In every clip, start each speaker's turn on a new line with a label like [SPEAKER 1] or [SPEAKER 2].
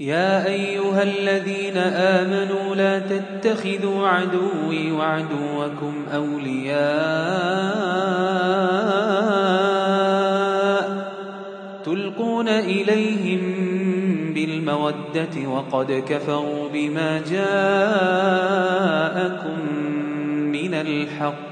[SPEAKER 1] يا أيها الذين آمنوا لا تتخذوا عدوي وعدوكم أولياء تلقون إليهم بالمودة وقد كفروا بما جاءكم من الحق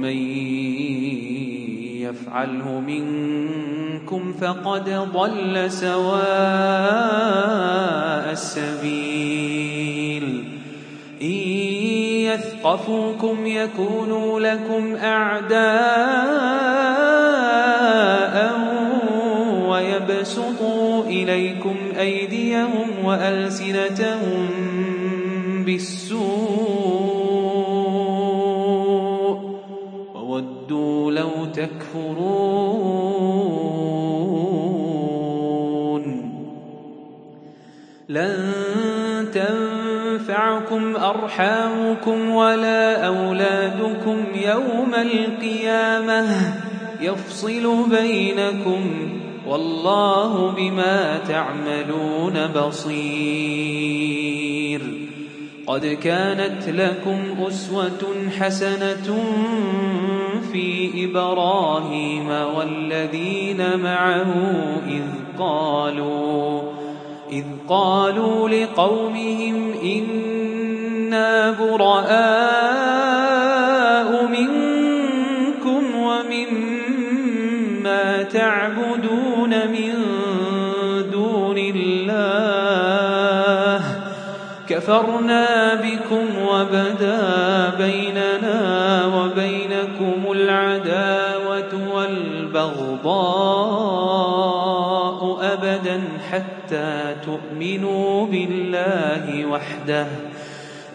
[SPEAKER 1] ومن يفعله منكم فقد ضل سواء السبيل إن يثقفوكم يكونوا لكم أعداء ويبسطوا إليكم أيديهم وألسنتهم بالسوء أرحامكم ولا أولادكم يوم القيامة يفصل بينكم والله بما تعملون بصير قد كانت لكم أسوة حسنة في إبراهيم والذين معه إذ قالوا إذ قالوا لقومهم إن إنا براء منكم ومما تعبدون من دون الله كفرنا بكم وبدا بيننا وبينكم العداوة والبغضاء أبدا حتى تؤمنوا بالله وحده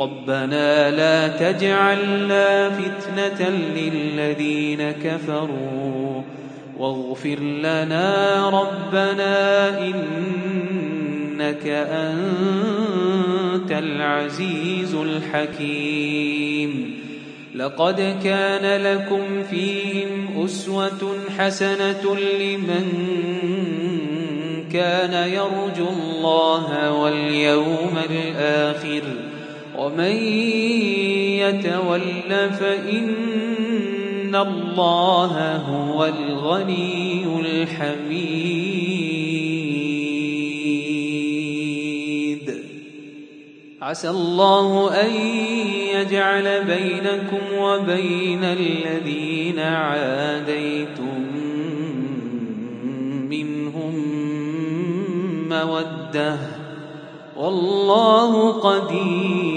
[SPEAKER 1] ربنا لا تجعلنا فتنة للذين كفروا واغفر لنا ربنا إنك أنت العزيز الحكيم لقد كان لكم فيهم أسوة حسنة لمن كان يرجو الله واليوم الآخر ۖ ومن يتول فإن الله هو الغني الحميد عسى الله أن يجعل بينكم وبين الذين عاديتم منهم مودة والله قدير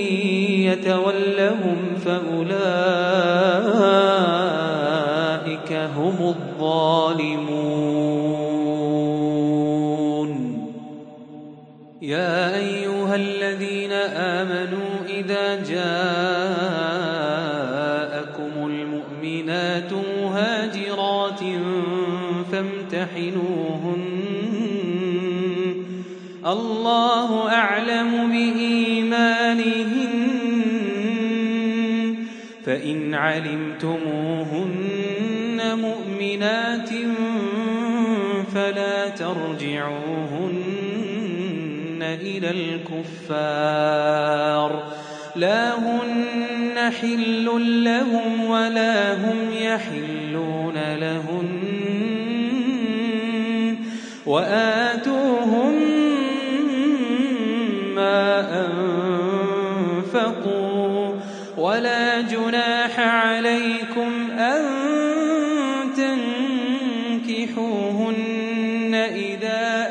[SPEAKER 1] يتولهم فأولئك هم الظالمون يا أيها الذين آمنوا إذا جاءكم المؤمنات مهاجرات فامتحنوهن الله أعلم به فإن علمتموهن مؤمنات فلا ترجعوهن إلى الكفار لا هن حل لهم ولا هم يحلون لهن وآتوا إذا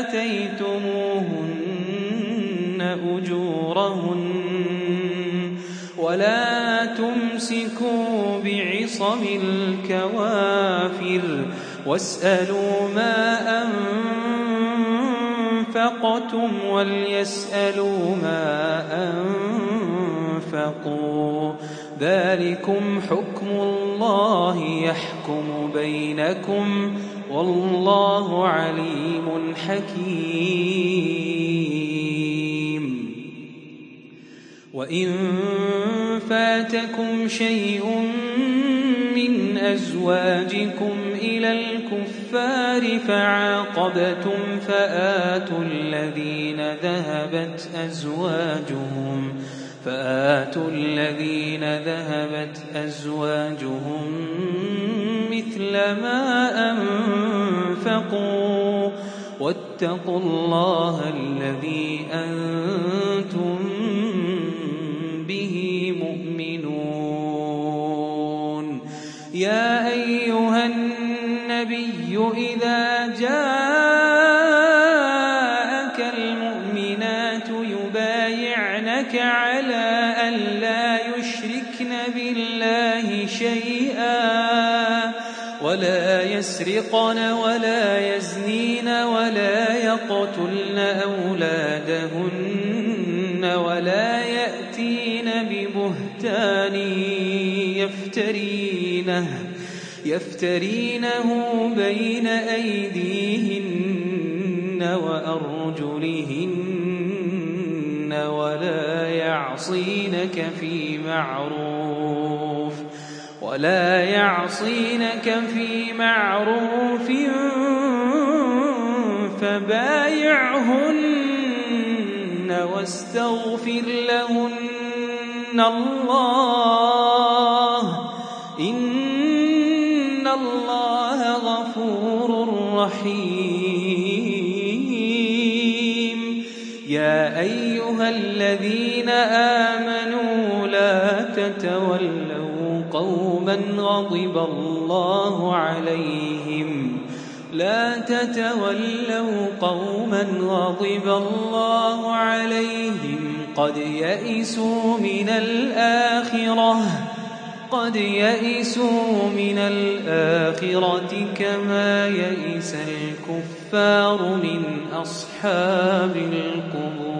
[SPEAKER 1] آتيتموهن أجورهن ولا تمسكوا بعصم الكوافر واسألوا ما أنفقتم وليسألوا ما أنفقوا ذلكم حكم الله يحكم بينكم والله عليم حكيم وإن فاتكم شيء من أزواجكم إلى الكفار فعاقبتم فآتوا الذين ذهبت أزواجهم فآتوا الذين ذهبت أزواجهم مثل ما واتقوا الله الذي أنتم به مؤمنون يا أيها النبي إذا جاءت ولا يسرقن ولا يزنين ولا يقتلن أولادهن ولا يأتين ببهتان يفترينه يفترينه بين أيديهن وأرجلهن ولا يعصينك في معروف ولا يعصينك في معروف فبايعهن واستغفر لهن الله إن الله غفور رحيم يا أيها الذين آمنوا لا تتولوا قوما غضب الله عليهم لا تتولوا قوما غضب الله عليهم قد يئسوا من الآخرة قد يئسوا من الآخرة كما يئس الكفار من أصحاب القبور